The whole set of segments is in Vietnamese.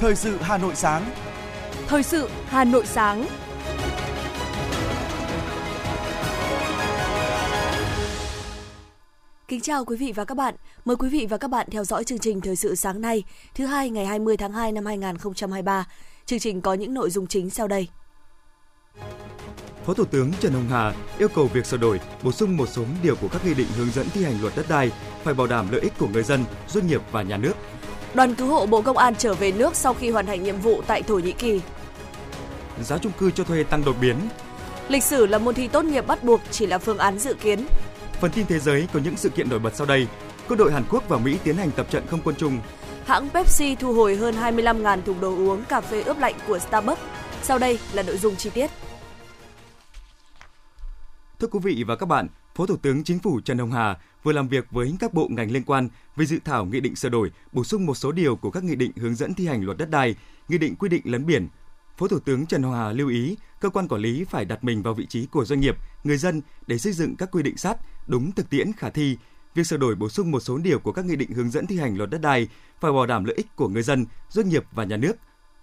Thời sự Hà Nội sáng. Thời sự Hà Nội sáng. Kính chào quý vị và các bạn. Mời quý vị và các bạn theo dõi chương trình Thời sự sáng nay, thứ hai ngày 20 tháng 2 năm 2023. Chương trình có những nội dung chính sau đây. Phó Thủ tướng Trần Hồng Hà yêu cầu việc sửa đổi, bổ sung một số điều của các nghị định hướng dẫn thi hành luật đất đai phải bảo đảm lợi ích của người dân, doanh nghiệp và nhà nước. Đoàn cứu hộ Bộ Công an trở về nước sau khi hoàn thành nhiệm vụ tại Thổ Nhĩ Kỳ. Giá chung cư cho thuê tăng đột biến. Lịch sử là môn thi tốt nghiệp bắt buộc chỉ là phương án dự kiến. Phần tin thế giới có những sự kiện nổi bật sau đây. Quân đội Hàn Quốc và Mỹ tiến hành tập trận không quân chung. Hãng Pepsi thu hồi hơn 25.000 thùng đồ uống cà phê ướp lạnh của Starbucks. Sau đây là nội dung chi tiết. Thưa quý vị và các bạn, Phó Thủ tướng Chính phủ Trần Hồng Hà vừa làm việc với các bộ ngành liên quan về dự thảo nghị định sửa đổi, bổ sung một số điều của các nghị định hướng dẫn thi hành luật đất đai, nghị định quy định lấn biển. Phó Thủ tướng Trần Hồng Hà lưu ý cơ quan quản lý phải đặt mình vào vị trí của doanh nghiệp, người dân để xây dựng các quy định sát đúng thực tiễn khả thi. Việc sửa đổi bổ sung một số điều của các nghị định hướng dẫn thi hành luật đất đai phải bảo đảm lợi ích của người dân, doanh nghiệp và nhà nước.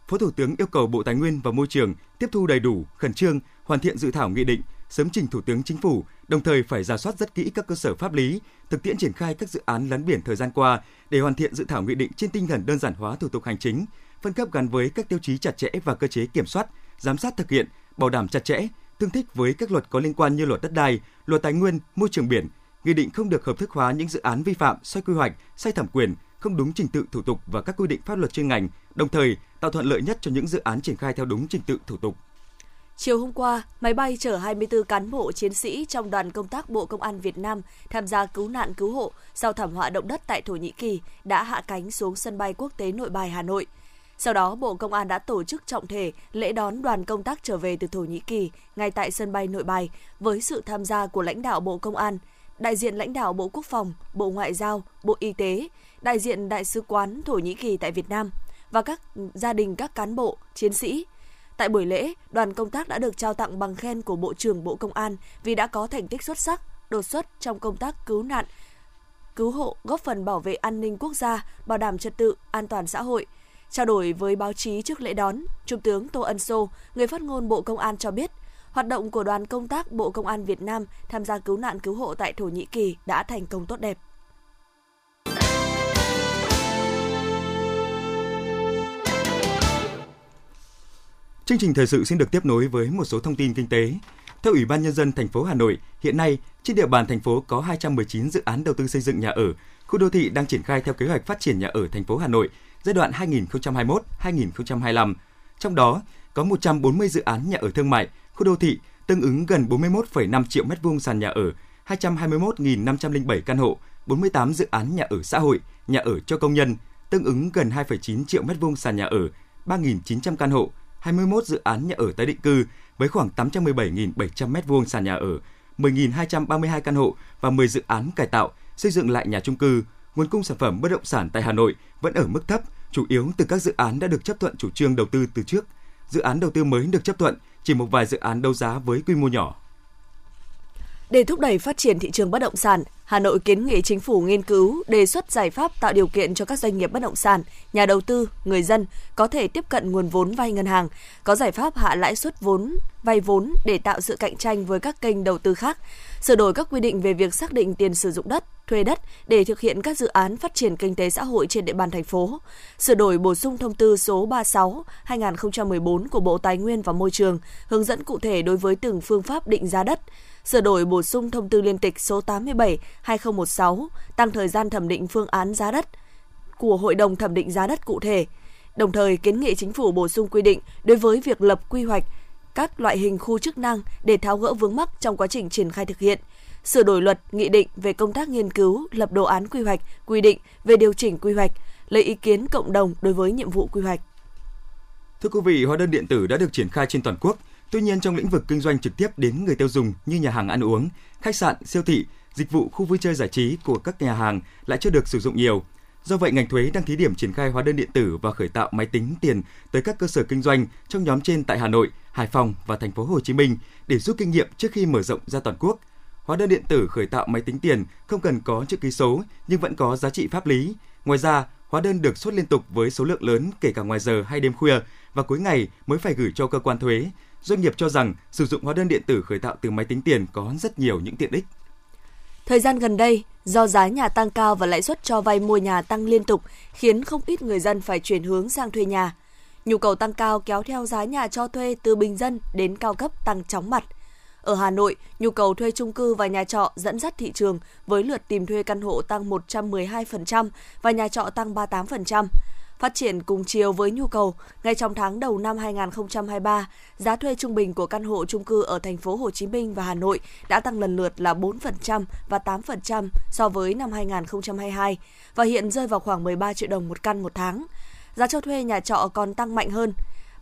Phó Thủ tướng yêu cầu Bộ Tài nguyên và Môi trường tiếp thu đầy đủ, khẩn trương, hoàn thiện dự thảo nghị định, sớm trình Thủ tướng Chính phủ, đồng thời phải ra soát rất kỹ các cơ sở pháp lý, thực tiễn triển khai các dự án lấn biển thời gian qua để hoàn thiện dự thảo nghị định trên tinh thần đơn giản hóa thủ tục hành chính, phân cấp gắn với các tiêu chí chặt chẽ và cơ chế kiểm soát, giám sát thực hiện, bảo đảm chặt chẽ, tương thích với các luật có liên quan như luật đất đai, luật tài nguyên, môi trường biển. Nghị định không được hợp thức hóa những dự án vi phạm, sai quy hoạch, sai thẩm quyền, không đúng trình tự thủ tục và các quy định pháp luật chuyên ngành, đồng thời tạo thuận lợi nhất cho những dự án triển khai theo đúng trình tự thủ tục. Chiều hôm qua, máy bay chở 24 cán bộ chiến sĩ trong đoàn công tác Bộ Công an Việt Nam tham gia cứu nạn cứu hộ sau thảm họa động đất tại Thổ Nhĩ Kỳ đã hạ cánh xuống sân bay quốc tế Nội Bài Hà Nội. Sau đó, Bộ Công an đã tổ chức trọng thể lễ đón đoàn công tác trở về từ Thổ Nhĩ Kỳ ngay tại sân bay Nội Bài với sự tham gia của lãnh đạo Bộ Công an, đại diện lãnh đạo Bộ Quốc phòng, Bộ Ngoại giao, Bộ Y tế, đại diện Đại sứ quán Thổ Nhĩ Kỳ tại Việt Nam và các gia đình các cán bộ, chiến sĩ, Tại buổi lễ, đoàn công tác đã được trao tặng bằng khen của Bộ trưởng Bộ Công an vì đã có thành tích xuất sắc, đột xuất trong công tác cứu nạn, cứu hộ, góp phần bảo vệ an ninh quốc gia, bảo đảm trật tự, an toàn xã hội. Trao đổi với báo chí trước lễ đón, Trung tướng Tô Ân Sô, người phát ngôn Bộ Công an cho biết, hoạt động của đoàn công tác Bộ Công an Việt Nam tham gia cứu nạn cứu hộ tại Thổ Nhĩ Kỳ đã thành công tốt đẹp. Chương trình thời sự xin được tiếp nối với một số thông tin kinh tế. Theo Ủy ban nhân dân thành phố Hà Nội, hiện nay trên địa bàn thành phố có 219 dự án đầu tư xây dựng nhà ở, khu đô thị đang triển khai theo kế hoạch phát triển nhà ở thành phố Hà Nội giai đoạn 2021-2025. Trong đó có 140 dự án nhà ở thương mại, khu đô thị tương ứng gần 41,5 triệu m2 sàn nhà ở, 221.507 căn hộ, 48 dự án nhà ở xã hội, nhà ở cho công nhân, tương ứng gần 2,9 triệu m2 sàn nhà ở, 3.900 căn hộ, 21 dự án nhà ở tái định cư với khoảng 817.700 m2 sàn nhà ở, 10.232 căn hộ và 10 dự án cải tạo, xây dựng lại nhà trung cư. Nguồn cung sản phẩm bất động sản tại Hà Nội vẫn ở mức thấp, chủ yếu từ các dự án đã được chấp thuận chủ trương đầu tư từ trước. Dự án đầu tư mới được chấp thuận, chỉ một vài dự án đấu giá với quy mô nhỏ. Để thúc đẩy phát triển thị trường bất động sản, Hà Nội kiến nghị chính phủ nghiên cứu đề xuất giải pháp tạo điều kiện cho các doanh nghiệp bất động sản, nhà đầu tư, người dân có thể tiếp cận nguồn vốn vay ngân hàng, có giải pháp hạ lãi suất vốn vay vốn để tạo sự cạnh tranh với các kênh đầu tư khác, sửa đổi các quy định về việc xác định tiền sử dụng đất, thuê đất để thực hiện các dự án phát triển kinh tế xã hội trên địa bàn thành phố, sửa đổi bổ sung thông tư số 36/2014 của Bộ Tài nguyên và Môi trường, hướng dẫn cụ thể đối với từng phương pháp định giá đất, sửa đổi bổ sung thông tư liên tịch số 87/2016, tăng thời gian thẩm định phương án giá đất của Hội đồng thẩm định giá đất cụ thể. Đồng thời kiến nghị chính phủ bổ sung quy định đối với việc lập quy hoạch các loại hình khu chức năng để tháo gỡ vướng mắc trong quá trình triển khai thực hiện, sửa đổi luật, nghị định về công tác nghiên cứu, lập đồ án quy hoạch, quy định về điều chỉnh quy hoạch, lấy ý kiến cộng đồng đối với nhiệm vụ quy hoạch. Thưa quý vị, hóa đơn điện tử đã được triển khai trên toàn quốc. Tuy nhiên trong lĩnh vực kinh doanh trực tiếp đến người tiêu dùng như nhà hàng ăn uống, khách sạn, siêu thị, dịch vụ khu vui chơi giải trí của các nhà hàng lại chưa được sử dụng nhiều. Do vậy, ngành thuế đang thí điểm triển khai hóa đơn điện tử và khởi tạo máy tính tiền tới các cơ sở kinh doanh trong nhóm trên tại Hà Nội, Hải Phòng và thành phố Hồ Chí Minh để rút kinh nghiệm trước khi mở rộng ra toàn quốc. hóa đơn điện tử khởi tạo máy tính tiền không cần có chữ ký số nhưng vẫn có giá trị pháp lý. Ngoài ra, hóa đơn được xuất liên tục với số lượng lớn kể cả ngoài giờ hay đêm khuya và cuối ngày mới phải gửi cho cơ quan thuế. Doanh nghiệp cho rằng sử dụng hóa đơn điện tử khởi tạo từ máy tính tiền có rất nhiều những tiện ích. Thời gian gần đây, do giá nhà tăng cao và lãi suất cho vay mua nhà tăng liên tục, khiến không ít người dân phải chuyển hướng sang thuê nhà. Nhu cầu tăng cao kéo theo giá nhà cho thuê từ bình dân đến cao cấp tăng chóng mặt. Ở Hà Nội, nhu cầu thuê chung cư và nhà trọ dẫn dắt thị trường với lượt tìm thuê căn hộ tăng 112% và nhà trọ tăng 38%. Phát triển cùng chiều với nhu cầu, ngay trong tháng đầu năm 2023, giá thuê trung bình của căn hộ chung cư ở thành phố Hồ Chí Minh và Hà Nội đã tăng lần lượt là 4% và 8% so với năm 2022 và hiện rơi vào khoảng 13 triệu đồng một căn một tháng. Giá cho thuê nhà trọ còn tăng mạnh hơn.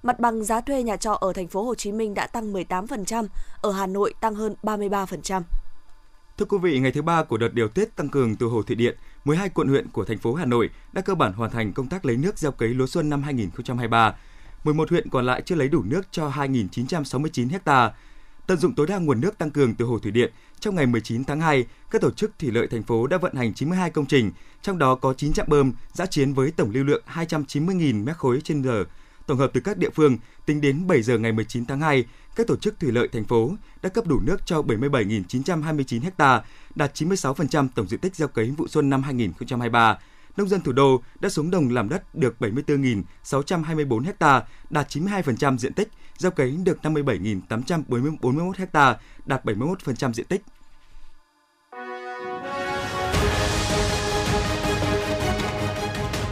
Mặt bằng giá thuê nhà trọ ở thành phố Hồ Chí Minh đã tăng 18%, ở Hà Nội tăng hơn 33%. Thưa quý vị, ngày thứ ba của đợt điều tiết tăng cường từ hồ thủy điện, 12 quận huyện của thành phố Hà Nội đã cơ bản hoàn thành công tác lấy nước gieo cấy lúa xuân năm 2023. 11 huyện còn lại chưa lấy đủ nước cho 2.969 ha. Tận dụng tối đa nguồn nước tăng cường từ hồ thủy điện, trong ngày 19 tháng 2, các tổ chức thủy lợi thành phố đã vận hành 92 công trình, trong đó có 9 trạm bơm giã chiến với tổng lưu lượng 290.000 m khối trên giờ. Tổng hợp từ các địa phương, tính đến 7 giờ ngày 19 tháng 2, các tổ chức thủy lợi thành phố đã cấp đủ nước cho 77.929 ha, đạt 96% tổng diện tích gieo cấy vụ xuân năm 2023. Nông dân thủ đô đã xuống đồng làm đất được 74.624 ha, đạt 92% diện tích, gieo cấy được 57.841 ha, đạt 71% diện tích.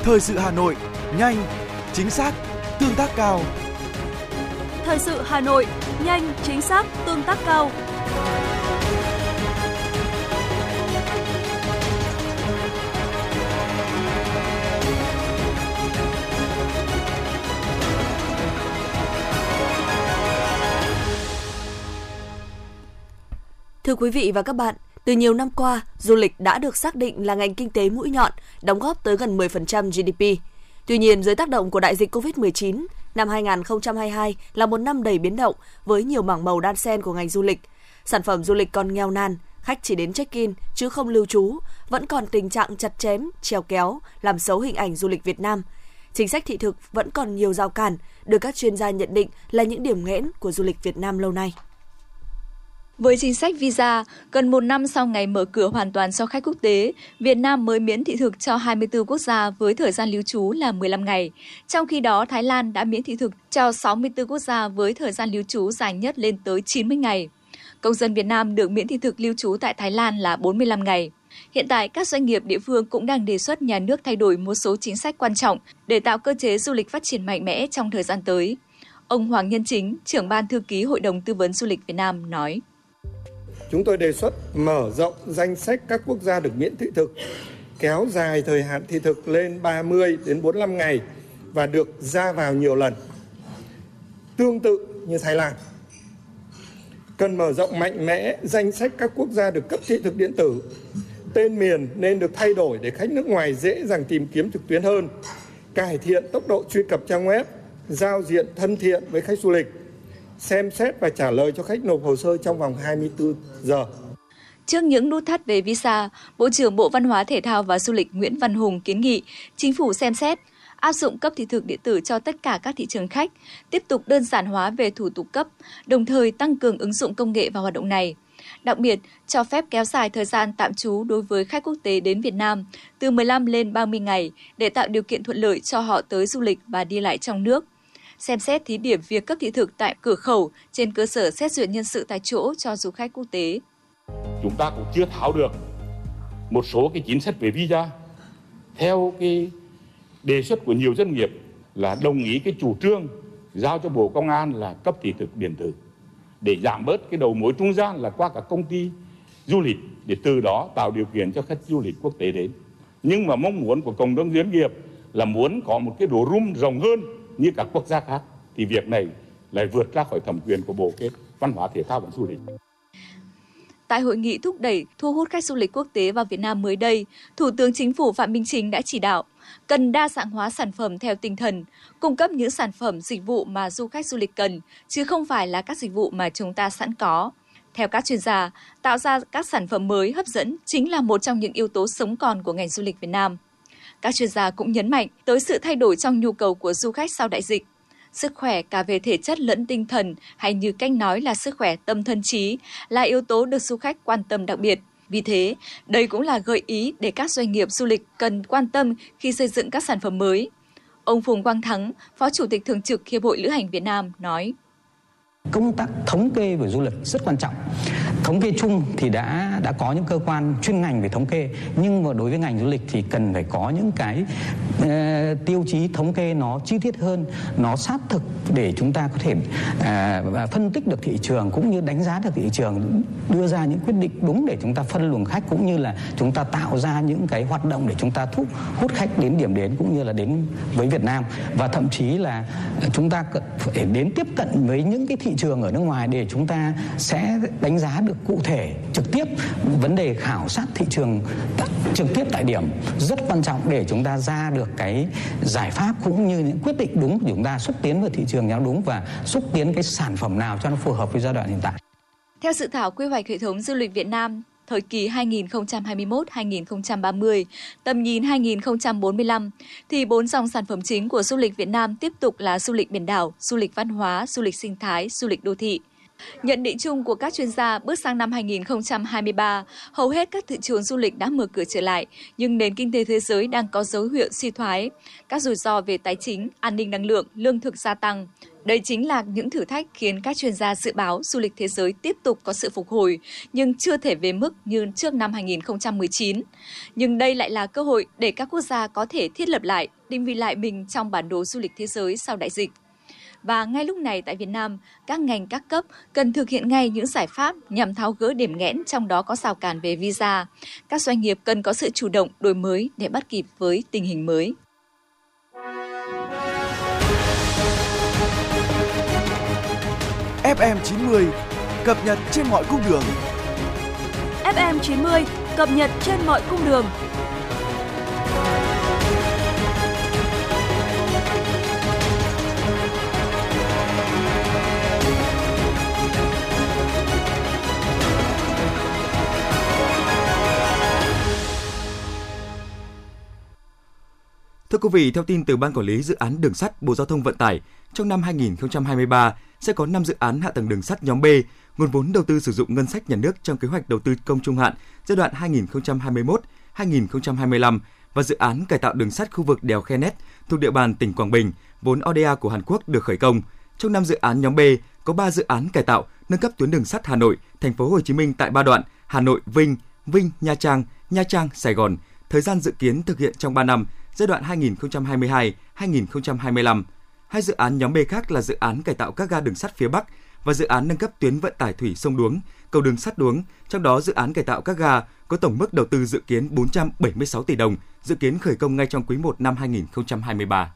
Thời sự Hà Nội, nhanh, chính xác, tương tác cao. Thời sự Hà Nội, nhanh, chính xác, tương tác cao. Thưa quý vị và các bạn, từ nhiều năm qua, du lịch đã được xác định là ngành kinh tế mũi nhọn, đóng góp tới gần 10% GDP. Tuy nhiên, dưới tác động của đại dịch COVID-19, năm 2022 là một năm đầy biến động với nhiều mảng màu đan xen của ngành du lịch. Sản phẩm du lịch còn nghèo nàn, khách chỉ đến check-in chứ không lưu trú, vẫn còn tình trạng chặt chém, trèo kéo, làm xấu hình ảnh du lịch Việt Nam. Chính sách thị thực vẫn còn nhiều rào cản, được các chuyên gia nhận định là những điểm nghẽn của du lịch Việt Nam lâu nay. Với chính sách visa, gần một năm sau ngày mở cửa hoàn toàn cho khách quốc tế, Việt Nam mới miễn thị thực cho 24 quốc gia với thời gian lưu trú là 15 ngày. Trong khi đó, Thái Lan đã miễn thị thực cho 64 quốc gia với thời gian lưu trú dài nhất lên tới 90 ngày. Công dân Việt Nam được miễn thị thực lưu trú tại Thái Lan là 45 ngày. Hiện tại, các doanh nghiệp địa phương cũng đang đề xuất nhà nước thay đổi một số chính sách quan trọng để tạo cơ chế du lịch phát triển mạnh mẽ trong thời gian tới. Ông Hoàng Nhân Chính, trưởng ban thư ký Hội đồng Tư vấn Du lịch Việt Nam nói chúng tôi đề xuất mở rộng danh sách các quốc gia được miễn thị thực, kéo dài thời hạn thị thực lên 30 đến 45 ngày và được ra vào nhiều lần. Tương tự như Thái Lan. Cần mở rộng mạnh mẽ danh sách các quốc gia được cấp thị thực điện tử. Tên miền nên được thay đổi để khách nước ngoài dễ dàng tìm kiếm trực tuyến hơn, cải thiện tốc độ truy cập trang web, giao diện thân thiện với khách du lịch xem xét và trả lời cho khách nộp hồ sơ trong vòng 24 giờ. Trước những nút thắt về visa, Bộ trưởng Bộ Văn hóa Thể thao và Du lịch Nguyễn Văn Hùng kiến nghị chính phủ xem xét áp dụng cấp thị thực điện tử cho tất cả các thị trường khách, tiếp tục đơn giản hóa về thủ tục cấp, đồng thời tăng cường ứng dụng công nghệ vào hoạt động này. Đặc biệt, cho phép kéo dài thời gian tạm trú đối với khách quốc tế đến Việt Nam từ 15 lên 30 ngày để tạo điều kiện thuận lợi cho họ tới du lịch và đi lại trong nước xem xét thí điểm việc cấp thị thực tại cửa khẩu, trên cơ sở xét duyệt nhân sự tại chỗ cho du khách quốc tế. Chúng ta cũng chưa tháo được một số cái chính sách về visa theo cái đề xuất của nhiều doanh nghiệp là đồng ý cái chủ trương giao cho Bộ Công an là cấp thị thực điện tử, để giảm bớt cái đầu mối trung gian là qua các công ty du lịch, để từ đó tạo điều kiện cho khách du lịch quốc tế đến. Nhưng mà mong muốn của cộng đồng doanh nghiệp là muốn có một cái đồ room rộng hơn như các quốc gia khác thì việc này lại vượt ra khỏi thẩm quyền của Bộ Kết Văn hóa Thể thao và Du lịch. Tại hội nghị thúc đẩy thu hút khách du lịch quốc tế vào Việt Nam mới đây, Thủ tướng Chính phủ Phạm Minh Chính đã chỉ đạo cần đa dạng hóa sản phẩm theo tinh thần, cung cấp những sản phẩm dịch vụ mà du khách du lịch cần, chứ không phải là các dịch vụ mà chúng ta sẵn có. Theo các chuyên gia, tạo ra các sản phẩm mới hấp dẫn chính là một trong những yếu tố sống còn của ngành du lịch Việt Nam. Các chuyên gia cũng nhấn mạnh tới sự thay đổi trong nhu cầu của du khách sau đại dịch. Sức khỏe cả về thể chất lẫn tinh thần hay như cách nói là sức khỏe tâm thân trí là yếu tố được du khách quan tâm đặc biệt. Vì thế, đây cũng là gợi ý để các doanh nghiệp du lịch cần quan tâm khi xây dựng các sản phẩm mới. Ông Phùng Quang Thắng, Phó Chủ tịch Thường trực Hiệp hội Lữ hành Việt Nam nói. Công tác thống kê về du lịch rất quan trọng. Thống kê chung thì đã đã có những cơ quan chuyên ngành về thống kê, nhưng mà đối với ngành du lịch thì cần phải có những cái uh, tiêu chí thống kê nó chi tiết hơn, nó sát thực để chúng ta có thể uh, phân tích được thị trường cũng như đánh giá được thị trường, đưa ra những quyết định đúng để chúng ta phân luồng khách cũng như là chúng ta tạo ra những cái hoạt động để chúng ta thu hút khách đến điểm đến cũng như là đến với Việt Nam. Và thậm chí là chúng ta phải đến tiếp cận với những cái thị trường ở nước ngoài để chúng ta sẽ đánh giá được cụ thể trực tiếp vấn đề khảo sát thị trường trực tiếp tại điểm rất quan trọng để chúng ta ra được cái giải pháp cũng như những quyết định đúng của chúng ta xúc tiến vào thị trường nhau đúng và xúc tiến cái sản phẩm nào cho nó phù hợp với giai đoạn hiện tại. Theo dự thảo quy hoạch hệ thống du lịch Việt Nam thời kỳ 2021-2030, tầm nhìn 2045, thì bốn dòng sản phẩm chính của du lịch Việt Nam tiếp tục là du lịch biển đảo, du lịch văn hóa, du lịch sinh thái, du lịch đô thị. Nhận định chung của các chuyên gia bước sang năm 2023, hầu hết các thị trường du lịch đã mở cửa trở lại, nhưng nền kinh tế thế giới đang có dấu hiệu suy thoái. Các rủi ro về tài chính, an ninh năng lượng, lương thực gia tăng. Đây chính là những thử thách khiến các chuyên gia dự báo du lịch thế giới tiếp tục có sự phục hồi, nhưng chưa thể về mức như trước năm 2019. Nhưng đây lại là cơ hội để các quốc gia có thể thiết lập lại, định vị lại mình trong bản đồ du lịch thế giới sau đại dịch. Và ngay lúc này tại Việt Nam, các ngành các cấp cần thực hiện ngay những giải pháp nhằm tháo gỡ điểm nghẽn trong đó có rào cản về visa. Các doanh nghiệp cần có sự chủ động đổi mới để bắt kịp với tình hình mới. FM 90 cập nhật trên mọi cung đường. FM 90 cập nhật trên mọi cung đường. Quý vị, theo tin từ Ban Quản lý Dự án Đường sắt Bộ Giao thông Vận tải, trong năm 2023 sẽ có 5 dự án hạ tầng đường sắt nhóm B, nguồn vốn đầu tư sử dụng ngân sách nhà nước trong kế hoạch đầu tư công trung hạn giai đoạn 2021-2025 và dự án cải tạo đường sắt khu vực đèo Khe Nét thuộc địa bàn tỉnh Quảng Bình, vốn ODA của Hàn Quốc được khởi công. Trong năm dự án nhóm B có 3 dự án cải tạo, nâng cấp tuyến đường sắt Hà Nội, thành phố Hồ Chí Minh tại ba đoạn Hà Nội Vinh, Vinh Nha Trang, Nha Trang Sài Gòn. Thời gian dự kiến thực hiện trong 3 năm, giai đoạn 2022-2025. Hai dự án nhóm B khác là dự án cải tạo các ga đường sắt phía Bắc và dự án nâng cấp tuyến vận tải thủy sông Đuống, cầu đường sắt Đuống. Trong đó dự án cải tạo các ga có tổng mức đầu tư dự kiến 476 tỷ đồng, dự kiến khởi công ngay trong quý 1 năm 2023.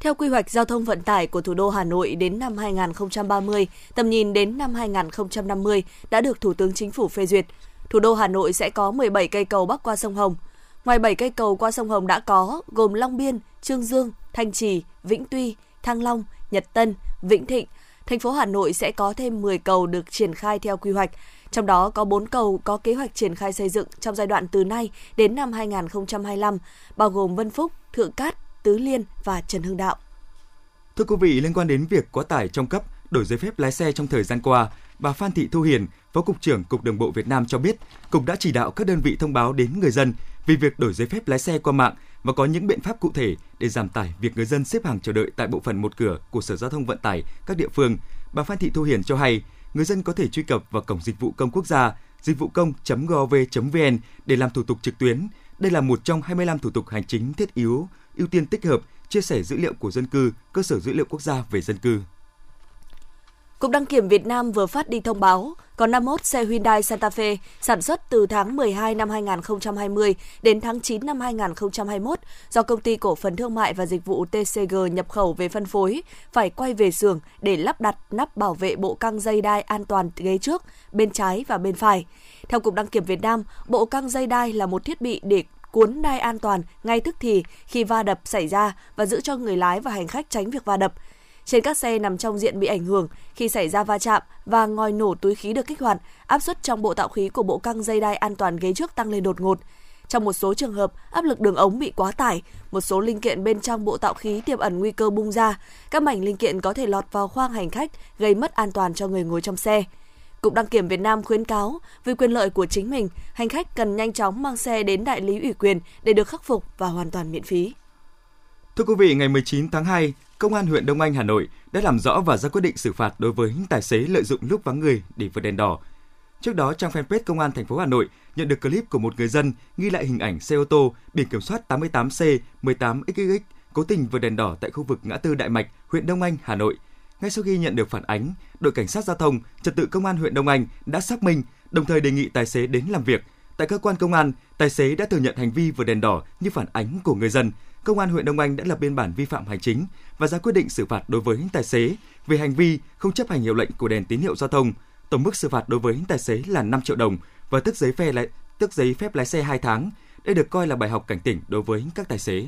Theo quy hoạch giao thông vận tải của thủ đô Hà Nội đến năm 2030, tầm nhìn đến năm 2050 đã được Thủ tướng Chính phủ phê duyệt. Thủ đô Hà Nội sẽ có 17 cây cầu bắc qua sông Hồng. Ngoài 7 cây cầu qua sông Hồng đã có gồm Long Biên, Trương Dương, Thanh Trì, Vĩnh Tuy, Thăng Long, Nhật Tân, Vĩnh Thịnh. Thành phố Hà Nội sẽ có thêm 10 cầu được triển khai theo quy hoạch, trong đó có 4 cầu có kế hoạch triển khai xây dựng trong giai đoạn từ nay đến năm 2025, bao gồm Vân Phúc, Thượng Cát, Tứ Liên và Trần Hưng Đạo. Thưa quý vị, liên quan đến việc quá tải trong cấp, đổi giấy phép lái xe trong thời gian qua, bà Phan Thị Thu Hiền, Phó Cục trưởng Cục Đường bộ Việt Nam cho biết, Cục đã chỉ đạo các đơn vị thông báo đến người dân vì việc đổi giấy phép lái xe qua mạng và có những biện pháp cụ thể để giảm tải việc người dân xếp hàng chờ đợi tại bộ phận một cửa của Sở Giao thông Vận tải các địa phương. Bà Phan Thị Thu Hiền cho hay, người dân có thể truy cập vào cổng dịch vụ công quốc gia dịch vụ công.gov.vn để làm thủ tục trực tuyến. Đây là một trong 25 thủ tục hành chính thiết yếu, ưu tiên tích hợp, chia sẻ dữ liệu của dân cư, cơ sở dữ liệu quốc gia về dân cư. Cục Đăng kiểm Việt Nam vừa phát đi thông báo có 51 xe Hyundai Santa Fe sản xuất từ tháng 12 năm 2020 đến tháng 9 năm 2021 do công ty cổ phần thương mại và dịch vụ TCG nhập khẩu về phân phối phải quay về xưởng để lắp đặt nắp bảo vệ bộ căng dây đai an toàn ghế trước, bên trái và bên phải. Theo Cục Đăng kiểm Việt Nam, bộ căng dây đai là một thiết bị để cuốn đai an toàn ngay tức thì khi va đập xảy ra và giữ cho người lái và hành khách tránh việc va đập. Trên các xe nằm trong diện bị ảnh hưởng khi xảy ra va chạm và ngòi nổ túi khí được kích hoạt, áp suất trong bộ tạo khí của bộ căng dây đai an toàn ghế trước tăng lên đột ngột. Trong một số trường hợp, áp lực đường ống bị quá tải, một số linh kiện bên trong bộ tạo khí tiềm ẩn nguy cơ bung ra, các mảnh linh kiện có thể lọt vào khoang hành khách, gây mất an toàn cho người ngồi trong xe. Cục Đăng kiểm Việt Nam khuyến cáo, vì quyền lợi của chính mình, hành khách cần nhanh chóng mang xe đến đại lý ủy quyền để được khắc phục và hoàn toàn miễn phí. Thưa quý vị, ngày 19 tháng 2, Công an huyện Đông Anh, Hà Nội đã làm rõ và ra quyết định xử phạt đối với tài xế lợi dụng lúc vắng người để vượt đèn đỏ. Trước đó, trang fanpage Công an thành phố Hà Nội nhận được clip của một người dân ghi lại hình ảnh xe ô tô biển kiểm soát 88C 18XX cố tình vượt đèn đỏ tại khu vực ngã tư Đại Mạch, huyện Đông Anh, Hà Nội. Ngay sau khi nhận được phản ánh, đội cảnh sát giao thông, trật tự công an huyện Đông Anh đã xác minh, đồng thời đề nghị tài xế đến làm việc. Tại cơ quan công an, tài xế đã thừa nhận hành vi vượt đèn đỏ như phản ánh của người dân. Công an huyện Đông Anh đã lập biên bản vi phạm hành chính và ra quyết định xử phạt đối với tài xế về hành vi không chấp hành hiệu lệnh của đèn tín hiệu giao thông. Tổng mức xử phạt đối với tài xế là 5 triệu đồng và tước giấy phép lái tước giấy phép lái xe 2 tháng. Đây được coi là bài học cảnh tỉnh đối với các tài xế.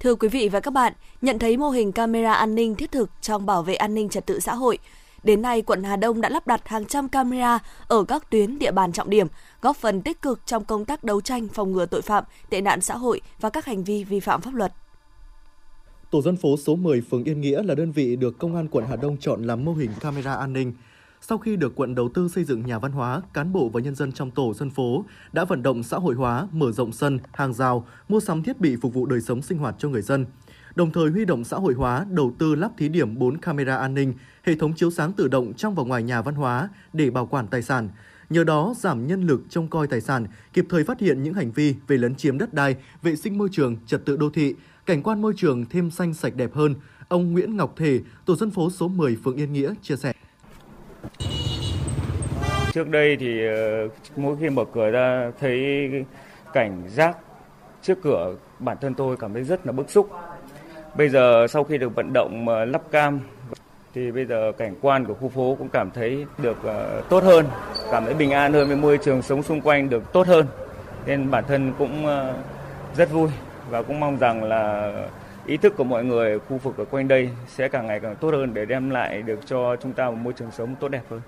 Thưa quý vị và các bạn, nhận thấy mô hình camera an ninh thiết thực trong bảo vệ an ninh trật tự xã hội, Đến nay, quận Hà Đông đã lắp đặt hàng trăm camera ở các tuyến địa bàn trọng điểm, góp phần tích cực trong công tác đấu tranh phòng ngừa tội phạm, tệ nạn xã hội và các hành vi vi phạm pháp luật. Tổ dân phố số 10 phường Yên Nghĩa là đơn vị được Công an quận Hà Đông chọn làm mô hình camera an ninh. Sau khi được quận đầu tư xây dựng nhà văn hóa, cán bộ và nhân dân trong tổ dân phố đã vận động xã hội hóa, mở rộng sân, hàng rào, mua sắm thiết bị phục vụ đời sống sinh hoạt cho người dân – đồng thời huy động xã hội hóa đầu tư lắp thí điểm 4 camera an ninh, hệ thống chiếu sáng tự động trong và ngoài nhà văn hóa để bảo quản tài sản. Nhờ đó giảm nhân lực trông coi tài sản, kịp thời phát hiện những hành vi về lấn chiếm đất đai, vệ sinh môi trường, trật tự đô thị, cảnh quan môi trường thêm xanh sạch đẹp hơn. Ông Nguyễn Ngọc Thể, tổ dân phố số 10 phường Yên Nghĩa chia sẻ. Trước đây thì ờ, mỗi khi mở cửa ra thấy cảnh rác trước cửa bản thân tôi cảm thấy rất là bức xúc Bây giờ sau khi được vận động ờ, lắp cam thì bây giờ cảnh quan của khu phố cũng cảm thấy được uh, tốt hơn, cảm thấy bình an hơn với môi trường sống xung quanh được tốt hơn. Nên bản thân cũng uh, rất vui và cũng mong rằng là ý thức của mọi người khu vực ở quanh đây sẽ càng ngày càng tốt hơn để đem lại được cho chúng ta một môi trường sống tốt đẹp hơn.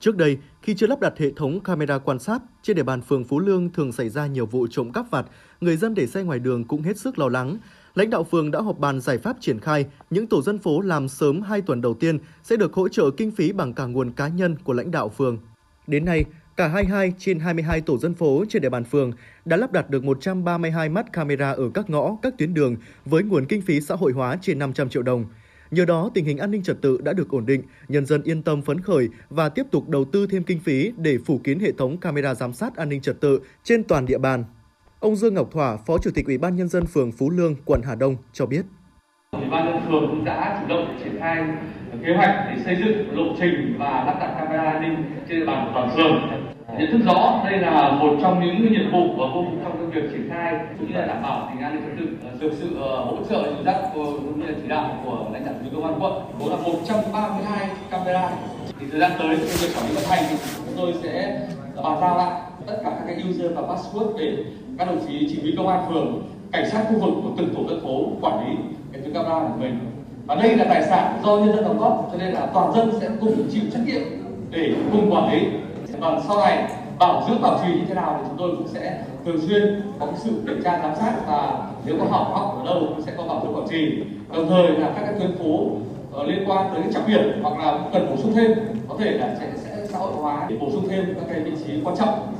Trước đây, khi chưa lắp đặt hệ thống camera quan sát, trên địa bàn phường Phú Lương thường xảy ra nhiều vụ trộm cắp vặt, người dân để xe ngoài đường cũng hết sức lo lắng. Lãnh đạo phường đã họp bàn giải pháp triển khai, những tổ dân phố làm sớm 2 tuần đầu tiên sẽ được hỗ trợ kinh phí bằng cả nguồn cá nhân của lãnh đạo phường. Đến nay, cả 22 trên 22 tổ dân phố trên địa bàn phường đã lắp đặt được 132 mắt camera ở các ngõ, các tuyến đường với nguồn kinh phí xã hội hóa trên 500 triệu đồng. Nhờ đó, tình hình an ninh trật tự đã được ổn định, nhân dân yên tâm phấn khởi và tiếp tục đầu tư thêm kinh phí để phủ kín hệ thống camera giám sát an ninh trật tự trên toàn địa bàn. Ông Dương Ngọc Thỏa, Phó Chủ tịch Ủy ban nhân dân phường Phú Lương, quận Hà Đông cho biết. Ủy ban nhân phường cũng đã chủ động triển khai kế hoạch để xây dựng lộ trình và lắp đặt camera an ninh trên địa bàn của toàn phường. Nhận thức rõ đây là một trong những nhiệm vụ và công trong trong việc triển khai cũng như là đảm bảo tình an ninh trật tự ờ, được sự ờ, hỗ trợ dẫn dắt cũng như là chỉ đạo của lãnh đạo công an quận. Đó là 132 camera. Thì thời gian tới khi việc quản lý vận hành chúng tôi sẽ bàn giao lại tất cả các cái user và password để các đồng chí chỉ huy công an phường cảnh sát khu vực của từng tổ dân phố quản lý hệ thống camera của mình. Và đây là tài sản do nhân dân đóng góp cho nên là toàn dân sẽ cùng chịu trách nhiệm để cùng quản lý. Còn sau này bảo dưỡng bảo trì như thế nào thì chúng tôi cũng sẽ thường xuyên có cái sự kiểm tra giám sát và nếu có hỏng hóc ở đâu cũng sẽ có bảo dưỡng bảo trì. Đồng thời là các cái tuyến phố ờ, liên quan tới trọng điểm hoặc là cần bổ sung thêm. Có thể là sẽ, sẽ xã hội hóa để bổ sung thêm các cái vị trí quan trọng.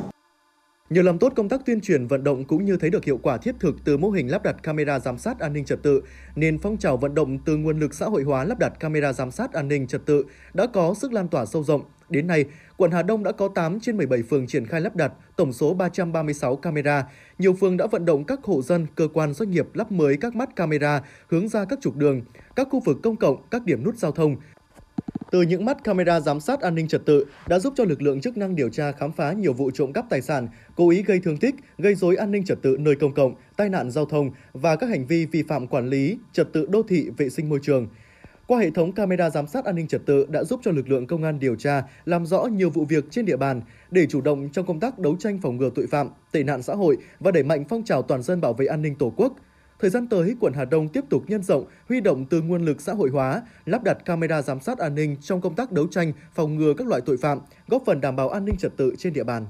Nhờ làm tốt công tác tuyên truyền vận động cũng như thấy được hiệu quả thiết thực từ mô hình lắp đặt camera giám sát an ninh trật tự, nên phong trào vận động từ nguồn lực xã hội hóa lắp đặt camera giám sát an ninh trật tự đã có sức lan tỏa sâu rộng. Đến nay, quận Hà Đông đã có 8 trên 17 phường triển khai lắp đặt tổng số 336 camera. Nhiều phường đã vận động các hộ dân, cơ quan doanh nghiệp lắp mới các mắt camera hướng ra các trục đường, các khu vực công cộng, các điểm nút giao thông, từ những mắt camera giám sát an ninh trật tự đã giúp cho lực lượng chức năng điều tra khám phá nhiều vụ trộm cắp tài sản, cố ý gây thương tích, gây dối an ninh trật tự nơi công cộng, tai nạn giao thông và các hành vi vi phạm quản lý, trật tự đô thị, vệ sinh môi trường. Qua hệ thống camera giám sát an ninh trật tự đã giúp cho lực lượng công an điều tra, làm rõ nhiều vụ việc trên địa bàn để chủ động trong công tác đấu tranh phòng ngừa tội phạm, tệ nạn xã hội và đẩy mạnh phong trào toàn dân bảo vệ an ninh Tổ quốc – Thời gian tới, quận Hà Đông tiếp tục nhân rộng, huy động từ nguồn lực xã hội hóa, lắp đặt camera giám sát an ninh trong công tác đấu tranh, phòng ngừa các loại tội phạm, góp phần đảm bảo an ninh trật tự trên địa bàn.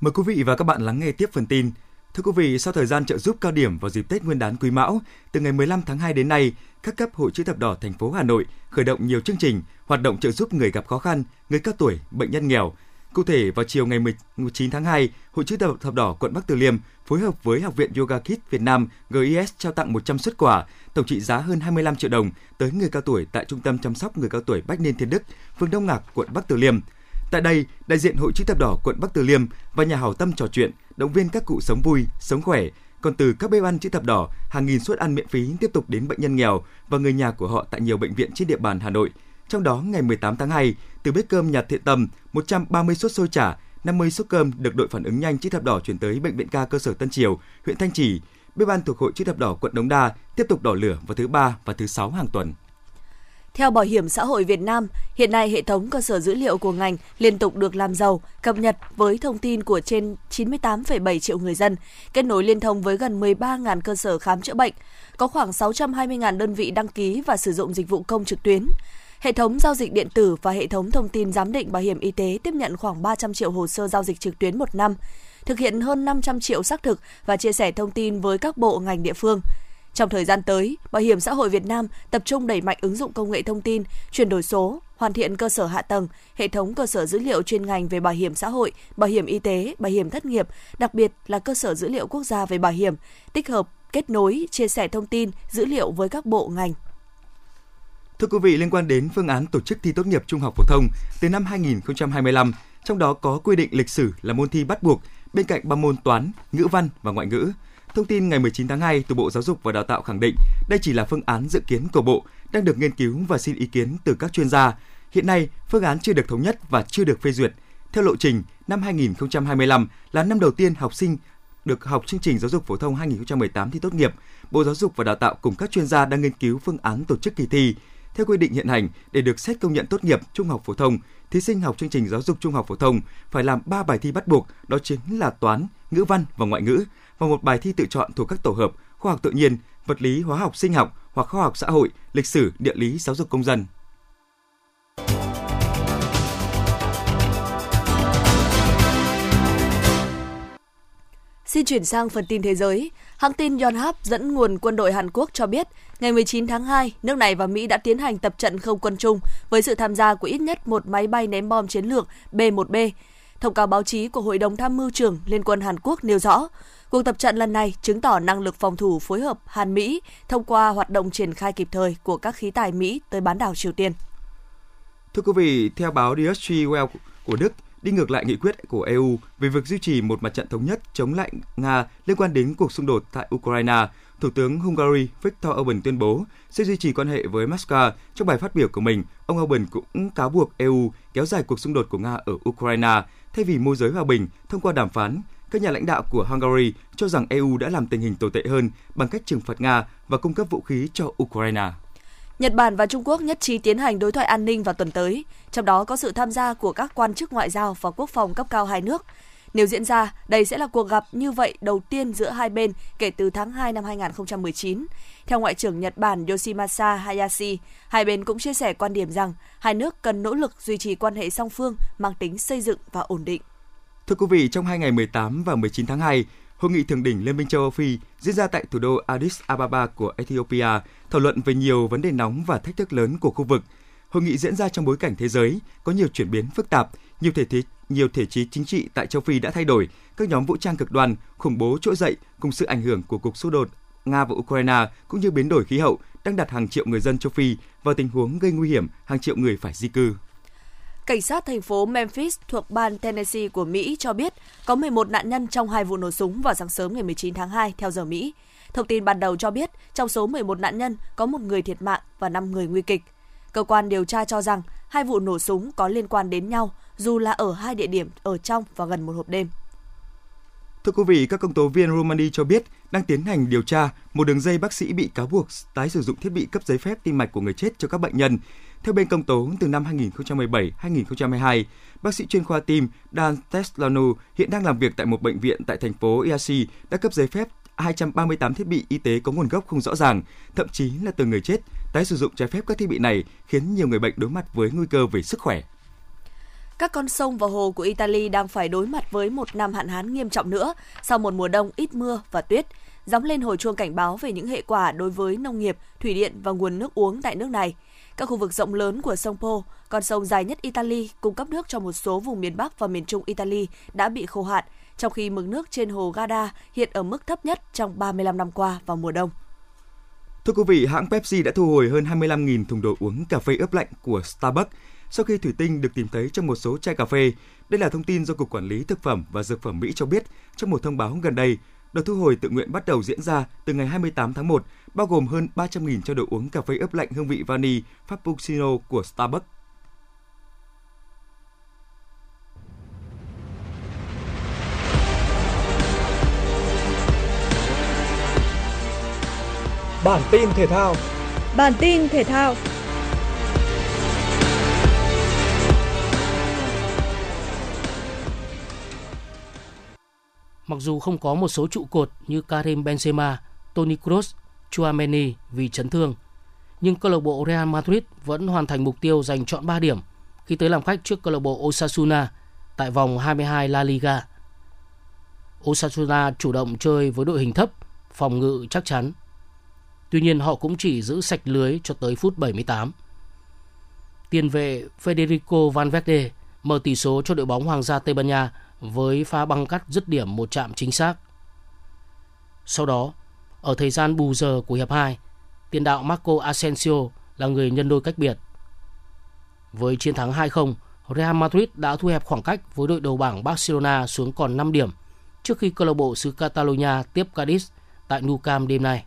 Mời quý vị và các bạn lắng nghe tiếp phần tin. Thưa quý vị, sau thời gian trợ giúp cao điểm vào dịp Tết Nguyên đán Quý Mão, từ ngày 15 tháng 2 đến nay, các cấp Hội chữ thập đỏ thành phố Hà Nội khởi động nhiều chương trình hoạt động trợ giúp người gặp khó khăn, người cao tuổi, bệnh nhân nghèo. Cụ thể, vào chiều ngày 19 tháng 2, Hội chữ thập đỏ quận Bắc Từ Liêm phối hợp với Học viện Yoga Kids Việt Nam GIS trao tặng 100 xuất quà, tổng trị giá hơn 25 triệu đồng tới người cao tuổi tại Trung tâm chăm sóc người cao tuổi Bách Niên Thiên Đức, phường Đông Ngạc, quận Bắc Từ Liêm. Tại đây, đại diện Hội chữ thập đỏ quận Bắc Từ Liêm và nhà hảo tâm trò chuyện, động viên các cụ sống vui, sống khỏe. Còn từ các bếp ăn chữ thập đỏ, hàng nghìn suất ăn miễn phí tiếp tục đến bệnh nhân nghèo và người nhà của họ tại nhiều bệnh viện trên địa bàn Hà Nội. Trong đó, ngày 18 tháng 2, từ bếp cơm nhà thiện tâm, 130 suất xôi chả, 50 suất cơm được đội phản ứng nhanh chữ thập đỏ chuyển tới bệnh viện ca cơ sở Tân Triều, huyện Thanh Trì. Bếp ăn thuộc Hội chữ thập đỏ quận Đống Đa tiếp tục đỏ lửa vào thứ ba và thứ sáu hàng tuần. Theo Bảo hiểm xã hội Việt Nam, hiện nay hệ thống cơ sở dữ liệu của ngành liên tục được làm giàu, cập nhật với thông tin của trên 98,7 triệu người dân, kết nối liên thông với gần 13.000 cơ sở khám chữa bệnh, có khoảng 620.000 đơn vị đăng ký và sử dụng dịch vụ công trực tuyến. Hệ thống giao dịch điện tử và hệ thống thông tin giám định bảo hiểm y tế tiếp nhận khoảng 300 triệu hồ sơ giao dịch trực tuyến một năm, thực hiện hơn 500 triệu xác thực và chia sẻ thông tin với các bộ ngành địa phương – trong thời gian tới, Bảo hiểm xã hội Việt Nam tập trung đẩy mạnh ứng dụng công nghệ thông tin, chuyển đổi số, hoàn thiện cơ sở hạ tầng, hệ thống cơ sở dữ liệu chuyên ngành về bảo hiểm xã hội, bảo hiểm y tế, bảo hiểm thất nghiệp, đặc biệt là cơ sở dữ liệu quốc gia về bảo hiểm, tích hợp, kết nối, chia sẻ thông tin, dữ liệu với các bộ ngành. Thưa quý vị, liên quan đến phương án tổ chức thi tốt nghiệp trung học phổ thông từ năm 2025, trong đó có quy định lịch sử là môn thi bắt buộc bên cạnh ba môn toán, ngữ văn và ngoại ngữ. Thông tin ngày 19 tháng 2 từ Bộ Giáo dục và Đào tạo khẳng định đây chỉ là phương án dự kiến của Bộ, đang được nghiên cứu và xin ý kiến từ các chuyên gia. Hiện nay, phương án chưa được thống nhất và chưa được phê duyệt. Theo lộ trình, năm 2025 là năm đầu tiên học sinh được học chương trình giáo dục phổ thông 2018 thi tốt nghiệp. Bộ Giáo dục và Đào tạo cùng các chuyên gia đang nghiên cứu phương án tổ chức kỳ thi. Theo quy định hiện hành, để được xét công nhận tốt nghiệp trung học phổ thông, thí sinh học chương trình giáo dục trung học phổ thông phải làm 3 bài thi bắt buộc, đó chính là toán, ngữ văn và ngoại ngữ và một bài thi tự chọn thuộc các tổ hợp khoa học tự nhiên, vật lý, hóa học, sinh học hoặc khoa học xã hội, lịch sử, địa lý, giáo dục công dân. Xin chuyển sang phần tin thế giới. Hãng tin Yonhap dẫn nguồn quân đội Hàn Quốc cho biết, ngày 19 tháng 2, nước này và Mỹ đã tiến hành tập trận không quân chung với sự tham gia của ít nhất một máy bay ném bom chiến lược B-1B. Thông cáo báo chí của Hội đồng Tham mưu trưởng Liên quân Hàn Quốc nêu rõ, Cuộc tập trận lần này chứng tỏ năng lực phòng thủ phối hợp Hàn-Mỹ thông qua hoạt động triển khai kịp thời của các khí tài Mỹ tới bán đảo Triều Tiên. Thưa quý vị, theo báo Die Welle của Đức, đi ngược lại nghị quyết của EU về việc duy trì một mặt trận thống nhất chống lại Nga liên quan đến cuộc xung đột tại Ukraine, Thủ tướng Hungary Viktor Orbán tuyên bố sẽ duy trì quan hệ với Moscow. Trong bài phát biểu của mình, ông Orbán cũng cáo buộc EU kéo dài cuộc xung đột của Nga ở Ukraine thay vì môi giới hòa bình thông qua đàm phán các nhà lãnh đạo của Hungary cho rằng EU đã làm tình hình tồi tệ hơn bằng cách trừng phạt Nga và cung cấp vũ khí cho Ukraine. Nhật Bản và Trung Quốc nhất trí tiến hành đối thoại an ninh vào tuần tới, trong đó có sự tham gia của các quan chức ngoại giao và quốc phòng cấp cao hai nước. Nếu diễn ra, đây sẽ là cuộc gặp như vậy đầu tiên giữa hai bên kể từ tháng 2 năm 2019. Theo Ngoại trưởng Nhật Bản Yoshimasa Hayashi, hai bên cũng chia sẻ quan điểm rằng hai nước cần nỗ lực duy trì quan hệ song phương mang tính xây dựng và ổn định. Thưa quý vị, trong hai ngày 18 và 19 tháng 2, Hội nghị thượng đỉnh Liên minh châu Âu Phi diễn ra tại thủ đô Addis Ababa của Ethiopia, thảo luận về nhiều vấn đề nóng và thách thức lớn của khu vực. Hội nghị diễn ra trong bối cảnh thế giới có nhiều chuyển biến phức tạp, nhiều thể thế, nhiều thể chế chính trị tại châu Phi đã thay đổi, các nhóm vũ trang cực đoan, khủng bố trỗi dậy cùng sự ảnh hưởng của cuộc xung đột Nga và Ukraine cũng như biến đổi khí hậu đang đặt hàng triệu người dân châu Phi vào tình huống gây nguy hiểm hàng triệu người phải di cư. Cảnh sát thành phố Memphis thuộc bang Tennessee của Mỹ cho biết có 11 nạn nhân trong hai vụ nổ súng vào sáng sớm ngày 19 tháng 2 theo giờ Mỹ. Thông tin ban đầu cho biết trong số 11 nạn nhân có một người thiệt mạng và 5 người nguy kịch. Cơ quan điều tra cho rằng hai vụ nổ súng có liên quan đến nhau dù là ở hai địa điểm ở trong và gần một hộp đêm. Thưa quý vị, các công tố viên Romani cho biết đang tiến hành điều tra một đường dây bác sĩ bị cáo buộc tái sử dụng thiết bị cấp giấy phép tim mạch của người chết cho các bệnh nhân. Theo bên công tố, từ năm 2017-2022, bác sĩ chuyên khoa tim Dan Teslanu hiện đang làm việc tại một bệnh viện tại thành phố Iași đã cấp giấy phép 238 thiết bị y tế có nguồn gốc không rõ ràng, thậm chí là từ người chết. Tái sử dụng trái phép các thiết bị này khiến nhiều người bệnh đối mặt với nguy cơ về sức khỏe. Các con sông và hồ của Italy đang phải đối mặt với một năm hạn hán nghiêm trọng nữa sau một mùa đông ít mưa và tuyết, gióng lên hồi chuông cảnh báo về những hệ quả đối với nông nghiệp, thủy điện và nguồn nước uống tại nước này. Các khu vực rộng lớn của sông Po, con sông dài nhất Italy, cung cấp nước cho một số vùng miền Bắc và miền Trung Italy đã bị khô hạn, trong khi mực nước trên hồ Garda hiện ở mức thấp nhất trong 35 năm qua vào mùa đông. Thưa quý vị, hãng Pepsi đã thu hồi hơn 25.000 thùng đồ uống cà phê ướp lạnh của Starbucks sau khi thủy tinh được tìm thấy trong một số chai cà phê. Đây là thông tin do Cục Quản lý Thực phẩm và Dược phẩm Mỹ cho biết trong một thông báo gần đây. Đợt thu hồi tự nguyện bắt đầu diễn ra từ ngày 28 tháng 1, bao gồm hơn 300.000 chai đồ uống cà phê ướp lạnh hương vị vani Frappuccino của Starbucks. Bản tin thể thao Bản tin thể thao Mặc dù không có một số trụ cột như Karim Benzema, Toni Kroos, Chouameni vì chấn thương, nhưng câu lạc bộ Real Madrid vẫn hoàn thành mục tiêu giành chọn 3 điểm khi tới làm khách trước câu lạc bộ Osasuna tại vòng 22 La Liga. Osasuna chủ động chơi với đội hình thấp, phòng ngự chắc chắn. Tuy nhiên họ cũng chỉ giữ sạch lưới cho tới phút 78. Tiền vệ Federico Valverde mở tỷ số cho đội bóng Hoàng gia Tây Ban Nha với pha băng cắt dứt điểm một chạm chính xác. Sau đó, ở thời gian bù giờ của hiệp 2, tiền đạo Marco Asensio là người nhân đôi cách biệt. Với chiến thắng 2-0, Real Madrid đã thu hẹp khoảng cách với đội đầu bảng Barcelona xuống còn 5 điểm trước khi câu lạc bộ xứ Catalonia tiếp Cadiz tại Nou Camp đêm nay.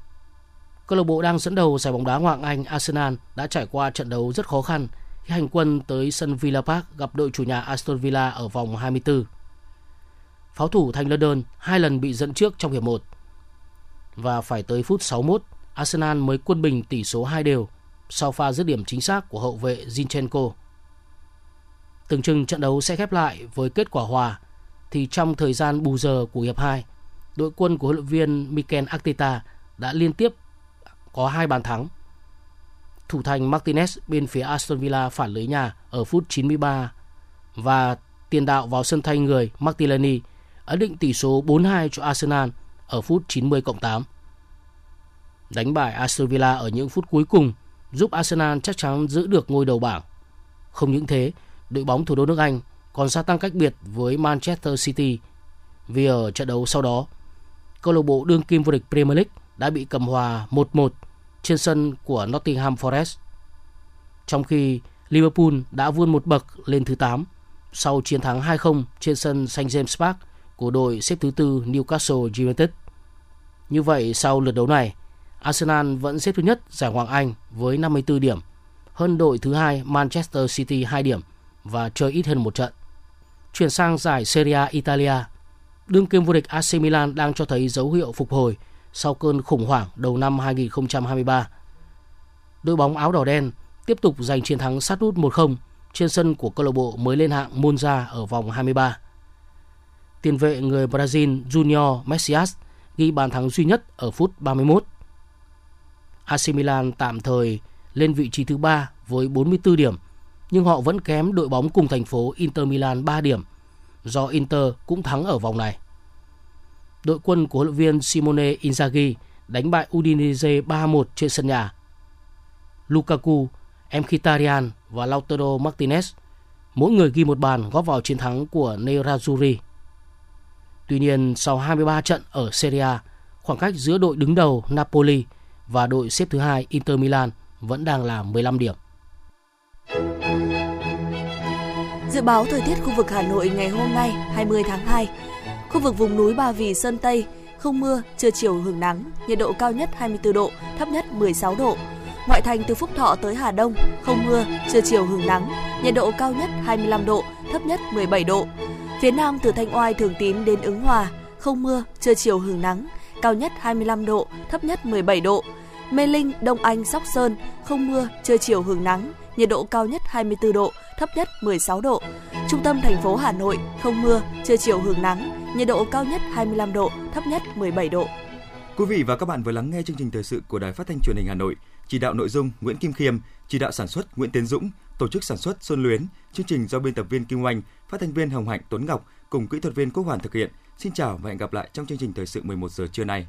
Câu lạc bộ đang dẫn đầu giải bóng đá Ngoại hạng Anh Arsenal đã trải qua trận đấu rất khó khăn khi hành quân tới sân Villa Park gặp đội chủ nhà Aston Villa ở vòng 24. Pháo thủ thành London hai lần bị dẫn trước trong hiệp 1. Và phải tới phút 61, Arsenal mới quân bình tỷ số 2 đều sau pha dứt điểm chính xác của hậu vệ Zinchenko. Tưởng chừng trận đấu sẽ khép lại với kết quả hòa thì trong thời gian bù giờ của hiệp 2, đội quân của huấn luyện viên Mikel Arteta đã liên tiếp có hai bàn thắng. Thủ thành Martinez bên phía Aston Villa phản lưới nhà ở phút 93 và tiền đạo vào sân thay người Martinelli ấn định tỷ số 4-2 cho Arsenal ở phút 90 cộng 8. Đánh bại Aston Villa ở những phút cuối cùng giúp Arsenal chắc chắn giữ được ngôi đầu bảng. Không những thế, đội bóng thủ đô nước Anh còn gia tăng cách biệt với Manchester City vì ở trận đấu sau đó, câu lạc bộ đương kim vô địch Premier League đã bị cầm hòa 1-1 trên sân của Nottingham Forest. Trong khi Liverpool đã vươn một bậc lên thứ 8 sau chiến thắng 2-0 trên sân St James Park của đội xếp thứ tư Newcastle United. Như vậy sau lượt đấu này, Arsenal vẫn xếp thứ nhất giải Hoàng Anh với 54 điểm, hơn đội thứ hai Manchester City 2 điểm và chơi ít hơn một trận. Chuyển sang giải Serie A Italia, đương kim vô địch AC Milan đang cho thấy dấu hiệu phục hồi sau cơn khủng hoảng đầu năm 2023. Đội bóng áo đỏ đen tiếp tục giành chiến thắng sát nút 1-0 trên sân của câu lạc bộ mới lên hạng Monza ở vòng 23 tiền vệ người Brazil Junior Messias ghi bàn thắng duy nhất ở phút 31. AC Milan tạm thời lên vị trí thứ 3 với 44 điểm, nhưng họ vẫn kém đội bóng cùng thành phố Inter Milan 3 điểm, do Inter cũng thắng ở vòng này. Đội quân của huấn luyện viên Simone Inzaghi đánh bại Udinese 3-1 trên sân nhà. Lukaku, Mkhitaryan và Lautaro Martinez mỗi người ghi một bàn góp vào chiến thắng của Nerazzurri. Tuy nhiên, sau 23 trận ở Serie A, khoảng cách giữa đội đứng đầu Napoli và đội xếp thứ hai Inter Milan vẫn đang là 15 điểm. Dự báo thời tiết khu vực Hà Nội ngày hôm nay 20 tháng 2. Khu vực vùng núi Ba Vì Sơn Tây không mưa, trưa chiều hưởng nắng, nhiệt độ cao nhất 24 độ, thấp nhất 16 độ. Ngoại thành từ Phúc Thọ tới Hà Đông không mưa, trưa chiều hưởng nắng, nhiệt độ cao nhất 25 độ, thấp nhất 17 độ. Phía Nam từ Thanh Oai Thường Tín đến Ứng Hòa không mưa, trưa chiều hưởng nắng, cao nhất 25 độ, thấp nhất 17 độ. Mê Linh, Đông Anh, Sóc Sơn, không mưa, trưa chiều hưởng nắng, nhiệt độ cao nhất 24 độ, thấp nhất 16 độ. Trung tâm thành phố Hà Nội, không mưa, trưa chiều hưởng nắng, nhiệt độ cao nhất 25 độ, thấp nhất 17 độ. Quý vị và các bạn vừa lắng nghe chương trình thời sự của Đài Phát thanh Truyền hình Hà Nội. Chỉ đạo nội dung Nguyễn Kim Khiêm, chỉ đạo sản xuất Nguyễn Tiến Dũng, tổ chức sản xuất Xuân Luyến, chương trình do biên tập viên Kim Oanh, phát thanh viên Hồng Hạnh Tuấn Ngọc cùng kỹ thuật viên Quốc Hoàn thực hiện. Xin chào và hẹn gặp lại trong chương trình thời sự 11 giờ trưa nay.